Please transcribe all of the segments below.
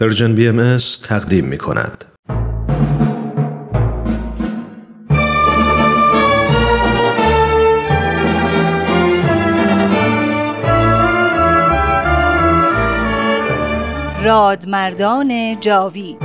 پرژن بی ام تقدیم می کند. رادمردان جاوید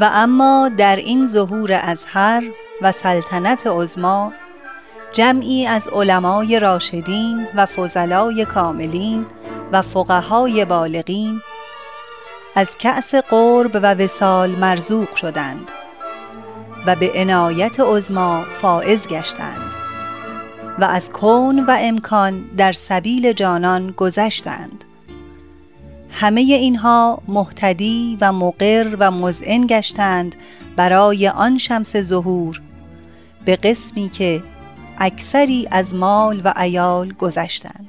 و اما در این ظهور ازهر و سلطنت عزما جمعی از علمای راشدین و فضلای کاملین و فقهای بالغین از کأس قرب و وسال مرزوق شدند و به عنایت عزما فائز گشتند و از کون و امکان در سبیل جانان گذشتند. همه اینها محتدی و مقر و مزعن گشتند برای آن شمس ظهور به قسمی که اکثری از مال و ایال گذشتند.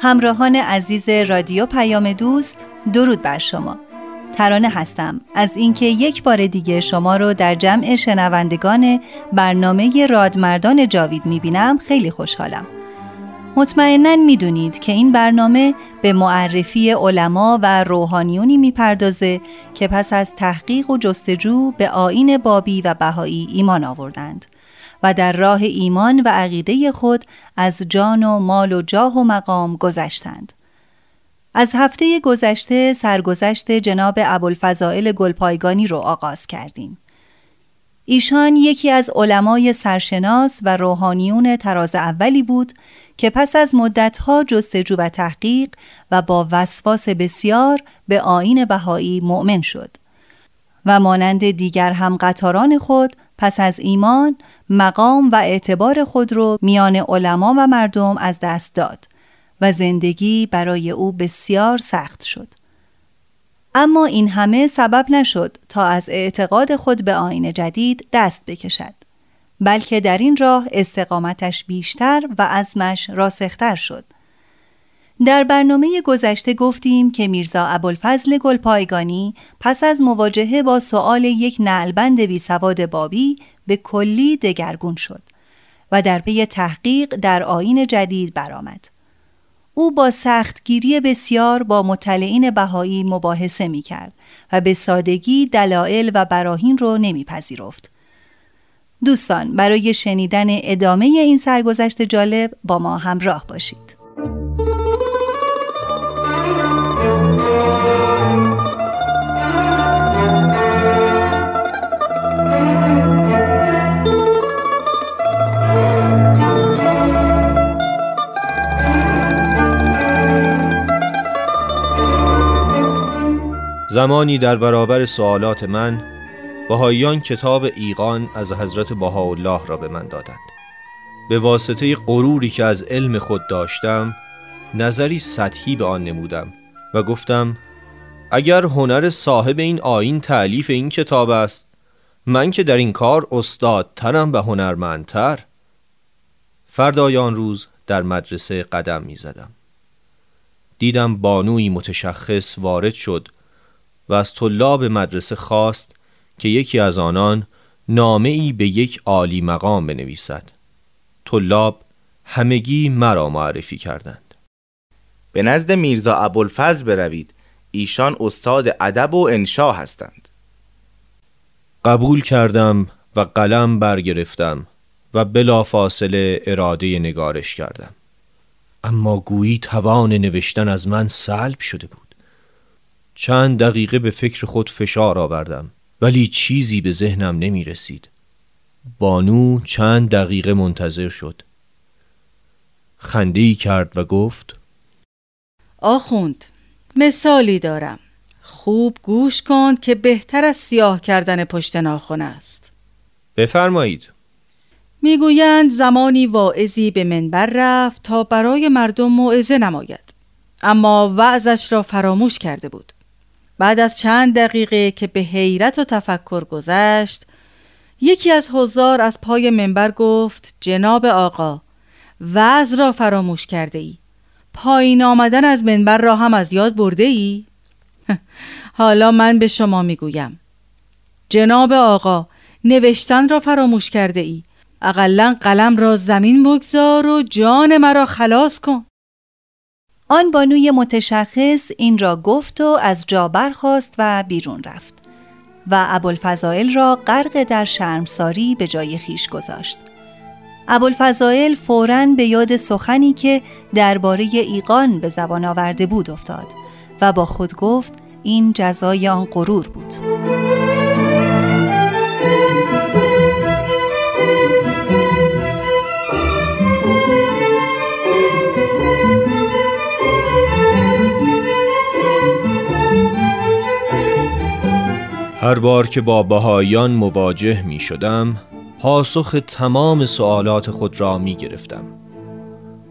همراهان عزیز رادیو پیام دوست درود بر شما. ترانه هستم از اینکه یک بار دیگه شما رو در جمع شنوندگان برنامه رادمردان جاوید می‌بینم خیلی خوشحالم مطمئنا می‌دونید که این برنامه به معرفی علما و روحانیونی می‌پردازه که پس از تحقیق و جستجو به آین بابی و بهایی ایمان آوردند و در راه ایمان و عقیده خود از جان و مال و جاه و مقام گذشتند. از هفته گذشته سرگذشت جناب ابوالفضائل گلپایگانی رو آغاز کردیم. ایشان یکی از علمای سرشناس و روحانیون تراز اولی بود که پس از مدتها جستجو و تحقیق و با وسواس بسیار به آین بهایی مؤمن شد و مانند دیگر هم قطاران خود پس از ایمان مقام و اعتبار خود رو میان علما و مردم از دست داد و زندگی برای او بسیار سخت شد. اما این همه سبب نشد تا از اعتقاد خود به آین جدید دست بکشد. بلکه در این راه استقامتش بیشتر و عزمش راسختر شد. در برنامه گذشته گفتیم که میرزا ابوالفضل گلپایگانی پس از مواجهه با سؤال یک نعلبند بی سواد بابی به کلی دگرگون شد و در پی تحقیق در آین جدید برآمد. او با سختگیری بسیار با مطلعین بهایی مباحثه می کرد و به سادگی دلایل و براهین رو نمیپذیرفت. دوستان برای شنیدن ادامه این سرگذشت جالب با ما همراه باشید. زمانی در برابر سوالات من بهاییان کتاب ایقان از حضرت بهاءالله را به من دادند به واسطه غروری که از علم خود داشتم نظری سطحی به آن نمودم و گفتم اگر هنر صاحب این آین تعلیف این کتاب است من که در این کار استادترم و هنرمندتر فردای آن روز در مدرسه قدم می زدم. دیدم بانوی متشخص وارد شد و از طلاب مدرسه خواست که یکی از آنان نامه ای به یک عالی مقام بنویسد. طلاب همگی مرا معرفی کردند. به نزد میرزا ابوالفضل بروید. ایشان استاد ادب و انشا هستند. قبول کردم و قلم برگرفتم و بلا فاصله اراده نگارش کردم. اما گویی توان نوشتن از من سلب شده بود. چند دقیقه به فکر خود فشار آوردم ولی چیزی به ذهنم نمی رسید بانو چند دقیقه منتظر شد. خنده کرد و گفت آخوند مثالی دارم. خوب گوش کن که بهتر از سیاه کردن پشت ناخن است. بفرمایید. می‌گویند زمانی واعظی به منبر رفت تا برای مردم موعظه نماید. اما وعظش را فراموش کرده بود. بعد از چند دقیقه که به حیرت و تفکر گذشت یکی از حضار از پای منبر گفت جناب آقا وز را فراموش کرده ای پایین آمدن از منبر را هم از یاد برده ای؟ حالا من به شما می‌گویم. جناب آقا نوشتن را فراموش کرده ای اقلا قلم را زمین بگذار و جان مرا خلاص کن. آن بانوی متشخص این را گفت و از جا برخاست و بیرون رفت و ابوالفضائل را غرق در شرمساری به جای خیش گذاشت. ابوالفضائل فوراً به یاد سخنی که درباره ایقان به زبان آورده بود افتاد و با خود گفت این جزای آن غرور بود. هر بار که با بهایان مواجه می شدم پاسخ تمام سوالات خود را می گرفتم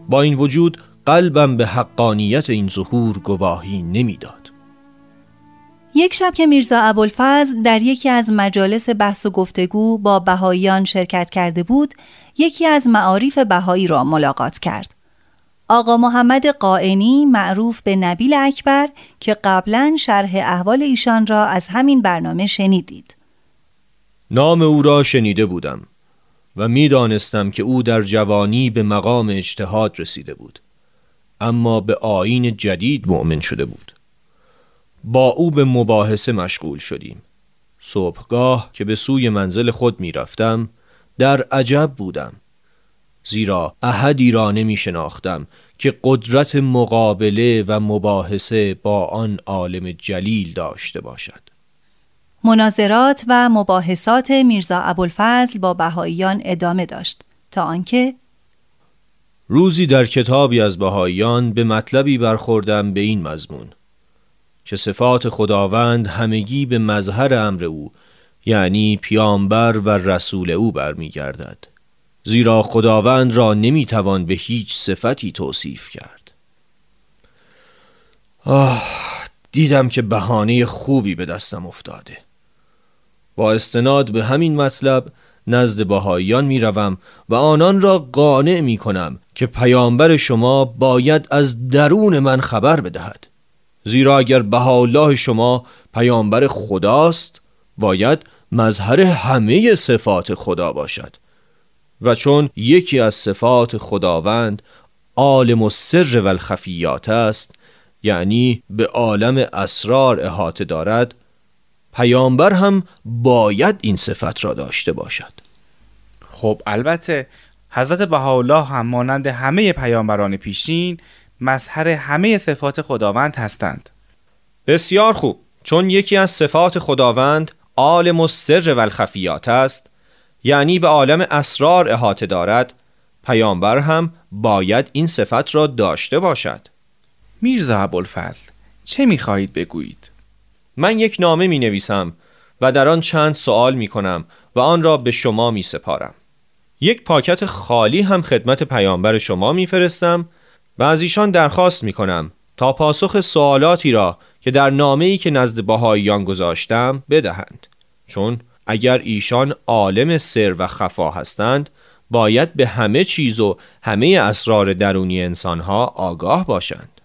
با این وجود قلبم به حقانیت این ظهور گواهی نمی‌داد. یک شب که میرزا ابوالفضل در یکی از مجالس بحث و گفتگو با بهاییان شرکت کرده بود، یکی از معارف بهایی را ملاقات کرد. آقا محمد قائنی معروف به نبیل اکبر که قبلا شرح احوال ایشان را از همین برنامه شنیدید. نام او را شنیده بودم و می‌دانستم که او در جوانی به مقام اجتهاد رسیده بود اما به آین جدید مؤمن شده بود. با او به مباحثه مشغول شدیم. صبحگاه که به سوی منزل خود می رفتم در عجب بودم. زیرا احدی را نمی شناختم که قدرت مقابله و مباحثه با آن عالم جلیل داشته باشد. مناظرات و مباحثات میرزا ابوالفضل با بهاییان ادامه داشت تا آنکه روزی در کتابی از بهاییان به مطلبی برخوردم به این مضمون که صفات خداوند همگی به مظهر امر او یعنی پیامبر و رسول او برمیگردد. زیرا خداوند را نمی‌توان به هیچ صفتی توصیف کرد. آه دیدم که بهانه خوبی به دستم افتاده. با استناد به همین مطلب نزد بهاییان می روم و آنان را قانع می کنم که پیامبر شما باید از درون من خبر بدهد. زیرا اگر بهاءالله شما پیامبر خداست باید مظهر همه صفات خدا باشد. و چون یکی از صفات خداوند عالم و سر و الخفیات است یعنی به عالم اسرار احاطه دارد پیامبر هم باید این صفت را داشته باشد. خب البته حضرت بهاءالله هم مانند همه پیامبران پیشین مظهر همه صفات خداوند هستند. بسیار خوب. چون یکی از صفات خداوند عالم و سر و الخفیات است یعنی به عالم اسرار احاطه دارد پیامبر هم باید این صفت را داشته باشد. میرزا ابوالفضل چه می‌خواهید بگویید؟ من یک نامه می نویسم و در آن چند سوال می کنم و آن را به شما می سپارم. یک پاکت خالی هم خدمت پیامبر شما می فرستم و از ایشان درخواست می کنم تا پاسخ سوالاتی را که در نامه ای که نزد بهاییان گذاشتم بدهند. چون اگر ایشان عالم سر و خفا هستند باید به همه چیز و همه اسرار درونی انسانها آگاه باشند.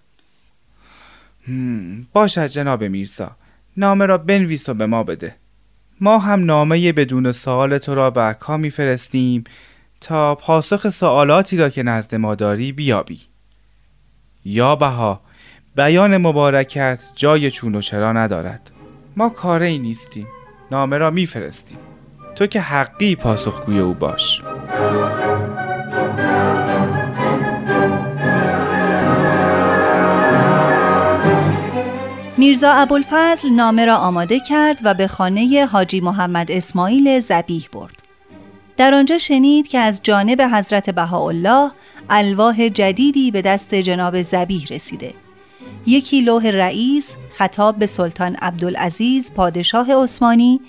باشد جناب میرسا. نامه را بنویس و به ما بده. ما هم نامه بدون سوال تو را به عکا میفرستیم تا پاسخ سوالاتی را که نزد ما داری بیابی. یا بها بیان مبارکت جای چون و چرا ندارد. ما کاره ای نیستیم. نامه را میفرستیم تو که حقی پاسخگوی او باش میرزا ابوالفضل نامه را آماده کرد و به خانه حاجی محمد اسماعیل زبیح برد. در آنجا شنید که از جانب حضرت بهاءالله الواح جدیدی به دست جناب زبیح رسیده. یکی لوح رئیس خطاب به سلطان عبدالعزیز پادشاه عثمانی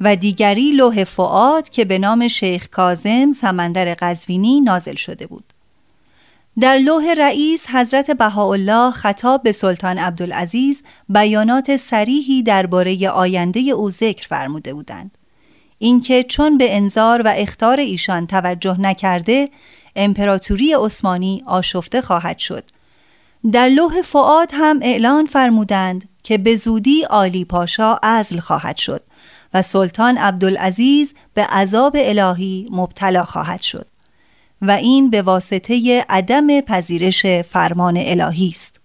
و دیگری لوح فعاد که به نام شیخ کازم سمندر قزوینی نازل شده بود. در لوح رئیس حضرت بهاءالله خطاب به سلطان عبدالعزیز بیانات سریحی درباره آینده او ذکر فرموده بودند. اینکه چون به انظار و اختار ایشان توجه نکرده امپراتوری عثمانی آشفته خواهد شد در لوح فعاد هم اعلان فرمودند که به زودی آلی پاشا ازل خواهد شد و سلطان عبدالعزیز به عذاب الهی مبتلا خواهد شد و این به واسطه عدم پذیرش فرمان الهی است.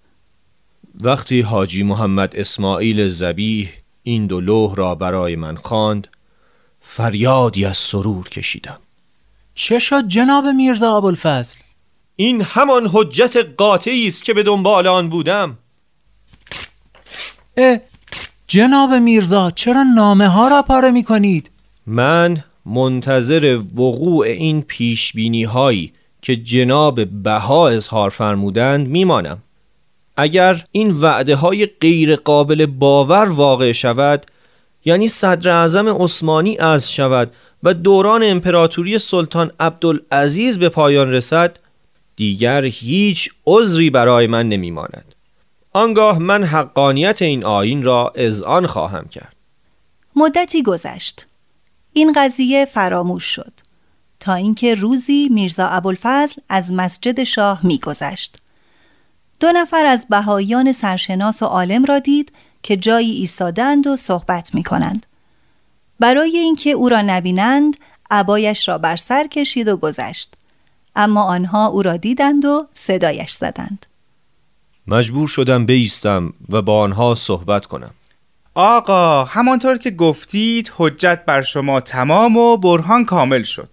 وقتی حاجی محمد اسماعیل زبیح این دو لوح را برای من خواند فریادی از سرور کشیدم. چه شد جناب میرزا ابوالفضل؟ این همان حجت قاطعی است که به دنبال آن بودم اه جناب میرزا چرا نامه ها را پاره می کنید؟ من منتظر وقوع این پیش بینی هایی که جناب بها اظهار فرمودند میمانم اگر این وعده های غیر قابل باور واقع شود یعنی صدر اعظم عثمانی از شود و دوران امپراتوری سلطان عبدالعزیز به پایان رسد دیگر هیچ عذری برای من نمیماند. آنگاه من حقانیت این آین را آن خواهم کرد. مدتی گذشت. این قضیه فراموش شد. تا اینکه روزی میرزا ابوالفضل از مسجد شاه میگذشت. دو نفر از بهاییان سرشناس و عالم را دید که جایی ایستادند و صحبت می کنند. برای اینکه او را نبینند عبایش را بر سر کشید و گذشت. اما آنها او را دیدند و صدایش زدند مجبور شدم بیستم و با آنها صحبت کنم آقا همانطور که گفتید حجت بر شما تمام و برهان کامل شد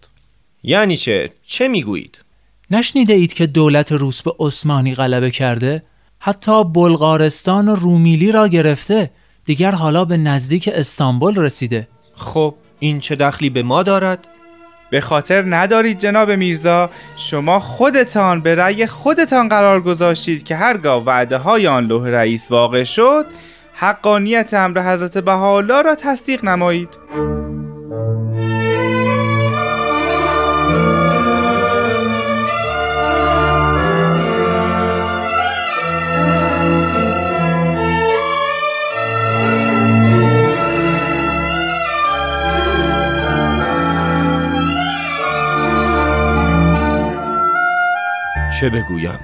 یعنی چه؟ چه می‌گویید؟ نشنیده اید که دولت روس به عثمانی غلبه کرده؟ حتی بلغارستان و رومیلی را گرفته دیگر حالا به نزدیک استانبول رسیده خب این چه دخلی به ما دارد؟ به خاطر ندارید جناب میرزا شما خودتان به رأی خودتان قرار گذاشتید که هرگاه وعده های آن لوح رئیس واقع شد حقانیت امر حضرت بهاءالله را تصدیق نمایید. بگویم.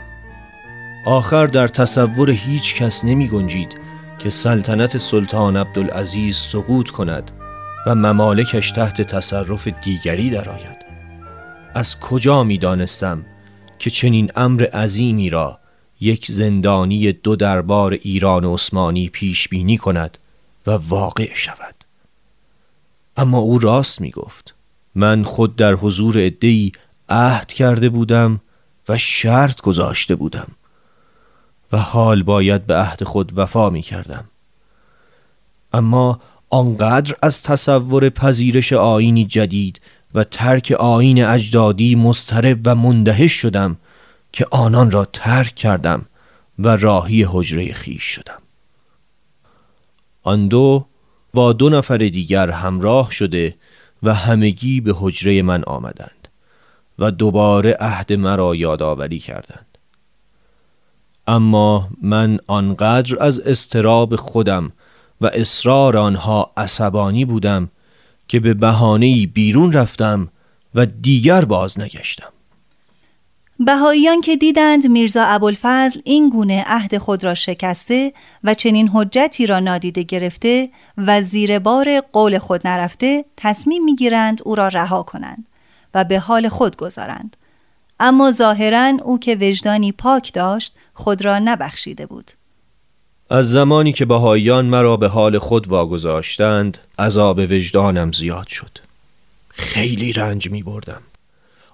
آخر در تصور هیچ کس نمی گنجید که سلطنت سلطان عبدالعزیز سقوط کند و ممالکش تحت تصرف دیگری درآید. از کجا می دانستم که چنین امر عظیمی را یک زندانی دو دربار ایران و عثمانی پیش بینی کند و واقع شود. اما او راست می گفت. من خود در حضور ادهی عهد کرده بودم و شرط گذاشته بودم و حال باید به عهد خود وفا می کردم. اما آنقدر از تصور پذیرش آینی جدید و ترک آین اجدادی مسترب و مندهش شدم که آنان را ترک کردم و راهی حجره خیش شدم. آن دو با دو نفر دیگر همراه شده و همگی به حجره من آمدند. و دوباره عهد مرا یادآوری کردند. اما من آنقدر از استراب خودم و اصرار آنها عصبانی بودم که به بهانه‌ای بیرون رفتم و دیگر باز نگشتم. بهاییان که دیدند میرزا ابوالفضل این گونه عهد خود را شکسته و چنین حجتی را نادیده گرفته و زیر بار قول خود نرفته تصمیم می‌گیرند او را رها کنند. و به حال خود گذارند. اما ظاهرا او که وجدانی پاک داشت خود را نبخشیده بود. از زمانی که بهاییان مرا به حال خود واگذاشتند عذاب وجدانم زیاد شد. خیلی رنج می بردم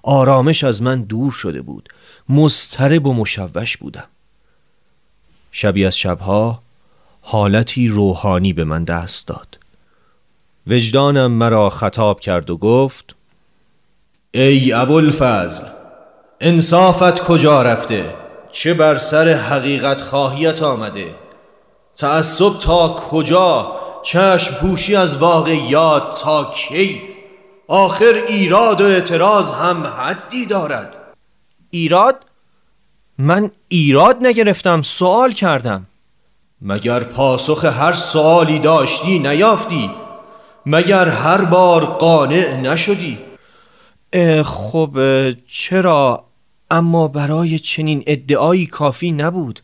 آرامش از من دور شده بود. مسترب و مشوش بودم. شبی از شبها حالتی روحانی به من دست داد. وجدانم مرا خطاب کرد و گفت ای ابوالفضل انصافت کجا رفته؟ چه بر سر حقیقت خواهیت آمده؟ تعصب تا کجا؟ چشم پوشی از واقعیات تا کی؟ آخر ایراد و اعتراض هم حدی دارد. ایراد؟ من ایراد نگرفتم سوال کردم. مگر پاسخ هر سوالی داشتی نیافتی؟ مگر هر بار قانع نشدی؟ خب چرا؟ اما برای چنین ادعایی کافی نبود.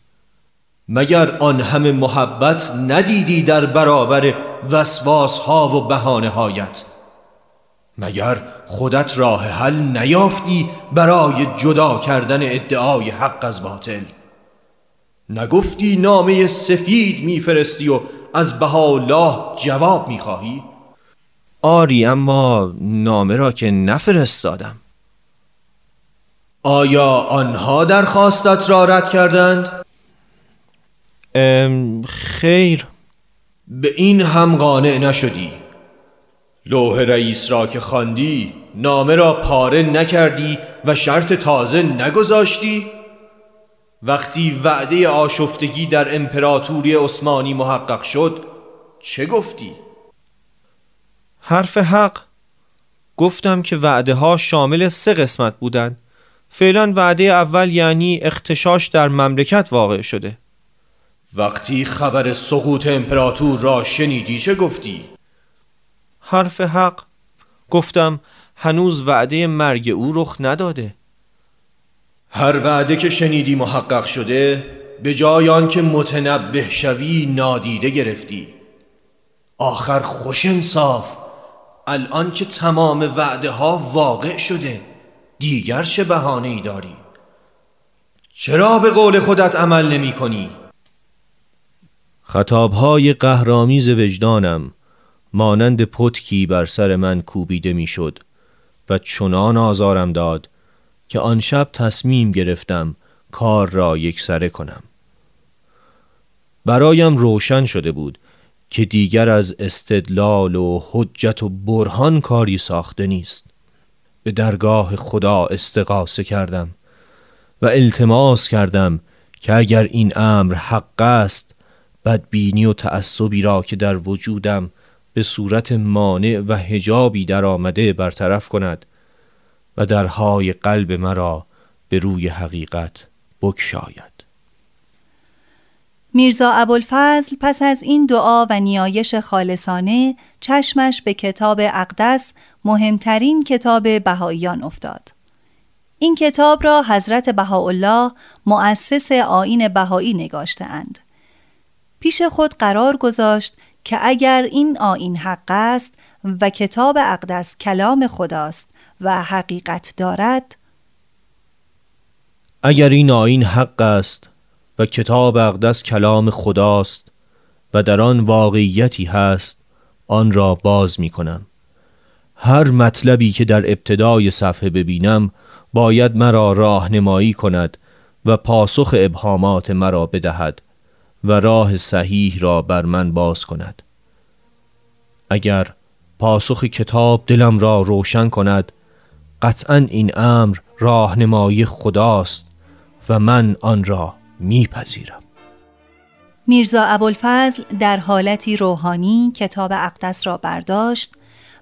مگر آن همه محبت ندیدی در برابر وسواس ها و بهانه هایت مگر خودت راه حل نیافتی برای جدا کردن ادعای حق از باطل؟ نگفتی نامه سفید میفرستی و از الله جواب می‌خواهی؟ آری اما نامه را که نفرستادم آیا آنها درخواستت را رد کردند؟ خیر به این هم قانع نشدی لوح رئیس را که خواندی نامه را پاره نکردی و شرط تازه نگذاشتی؟ وقتی وعده آشفتگی در امپراتوری عثمانی محقق شد چه گفتی؟ حرف حق. گفتم که وعده ها شامل سه قسمت بودند. فعلا وعده اول یعنی اختشاش در مملکت واقع شده. وقتی خبر سقوط امپراتور را شنیدی چه گفتی؟ حرف حق. گفتم هنوز وعده مرگ او رخ نداده. هر وعده که شنیدی محقق شده به جای آن که متنبه شوی نادیده گرفتی. آخر خوش انصاف. الان که تمام وعده ها واقع شده دیگر چه بهانه ای داری چرا به قول خودت عمل نمی کنی؟ خطابهای قهرامیز وجدانم مانند پتکی بر سر من کوبیده می‌شد و چنان آزارم داد که آن شب تصمیم گرفتم کار را یکسره کنم برایم روشن شده بود که دیگر از استدلال و حجت و برهان کاری ساخته نیست. به درگاه خدا استقاسه کردم و التماس کردم که اگر این امر حق است بدبینی و تعصبی را که در وجودم به صورت مانع و هجابی در آمده برطرف کند و درهای قلب مرا به روی حقیقت بکشاید میرزا ابوالفضل پس از این دعا و نیایش خالصانه چشمش به کتاب اقدس مهمترین کتاب بهاییان افتاد. این کتاب را حضرت بهاءالله مؤسس آین بهایی نگاشته اند. پیش خود قرار گذاشت که اگر این آین حق است و کتاب اقدس کلام خداست و حقیقت دارد اگر این آین حق است کتاب اقدس کلام خداست و در آن واقعیتی هست آن را باز می کنم. هر مطلبی که در ابتدای صفحه ببینم باید مرا راهنمایی کند و پاسخ ابهامات مرا بدهد و راه صحیح را بر من باز کند. اگر پاسخ کتاب دلم را روشن کند قطعا این امر راهنمایی خداست و من آن را میپذیرم. میرزا ابوالفضل در حالتی روحانی کتاب اقدس را برداشت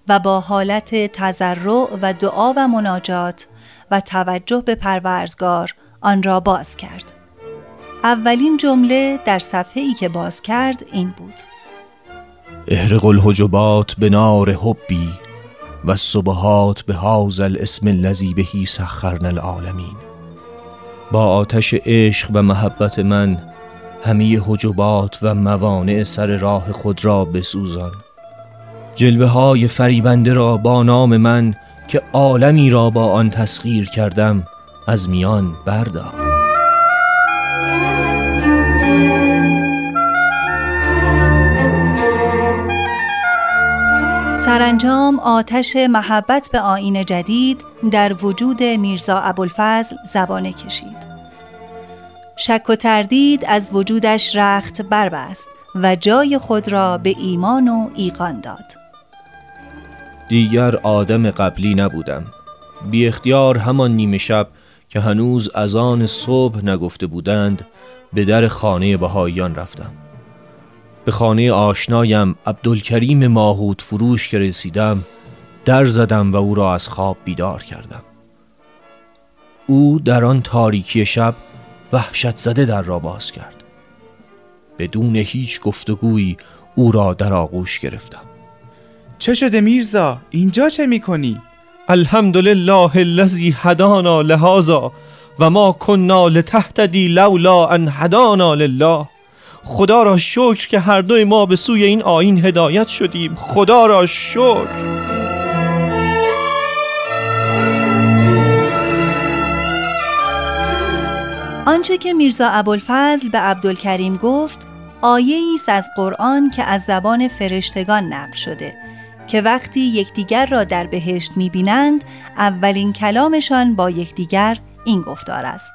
و با حالت تضرع و دعا و مناجات و توجه به پروردگار آن را باز کرد. اولین جمله در صفحه ای که باز کرد این بود. احرق الحجبات به نار حبی و صبحات به حاز الاسم الذی بهی سخرنا العالمین. با آتش عشق و محبت من همه حجبات و موانع سر راه خود را بسوزان جلوه های فریبنده را با نام من که عالمی را با آن تسخیر کردم از میان بردار سرانجام آتش محبت به آین جدید در وجود میرزا ابوالفضل زبانه کشید. شک و تردید از وجودش رخت بربست و جای خود را به ایمان و ایقان داد. دیگر آدم قبلی نبودم. بی اختیار همان نیمه شب که هنوز از آن صبح نگفته بودند به در خانه بهاییان رفتم. به خانه آشنایم عبدالکریم ماهود فروش که رسیدم در زدم و او را از خواب بیدار کردم او در آن تاریکی شب وحشت زده در را باز کرد. بدون هیچ گفتگویی او را در آغوش گرفتم. چه شده میرزا؟ اینجا چه می‌کنی؟ الحمدلله الذی هدانا لهذا و ما کنا لتهتدی لولا ان هدانا لله. خدا را شکر که هر دوی ما به سوی این آین هدایت شدیم. خدا را شکر. آنچه که میرزا ابوالفضل به عبدالکریم گفت آیه است از قرآن که از زبان فرشتگان نقل شده که وقتی یکدیگر را در بهشت می‌بینند اولین کلامشان با یکدیگر این گفتار است.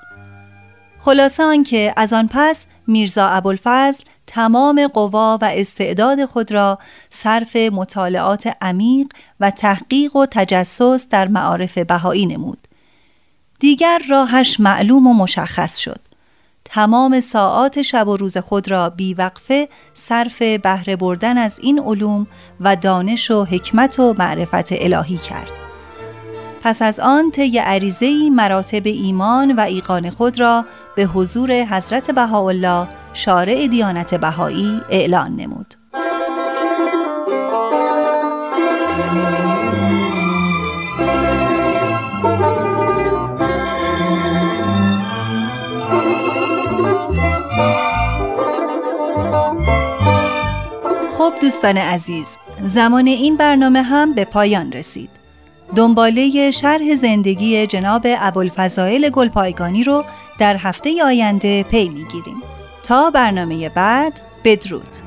خلاصه آنکه از آن پس میرزا ابوالفضل تمام قوا و استعداد خود را صرف مطالعات عمیق و تحقیق و تجسس در معارف بهایی نمود. دیگر راهش معلوم و مشخص شد. تمام ساعات شب و روز خود را بیوقفه صرف بهره بردن از این علوم و دانش و حکمت و معرفت الهی کرد. پس از آن طی عریضه‌ای مراتب ایمان و ایقان خود را به حضور حضرت بهاءالله شارع دیانت بهایی اعلان نمود. خب دوستان عزیز زمان این برنامه هم به پایان رسید. دنباله شرح زندگی جناب ابوالفضائل گلپایگانی رو در هفته آینده پی می‌گیریم. تا برنامه بعد بدرود.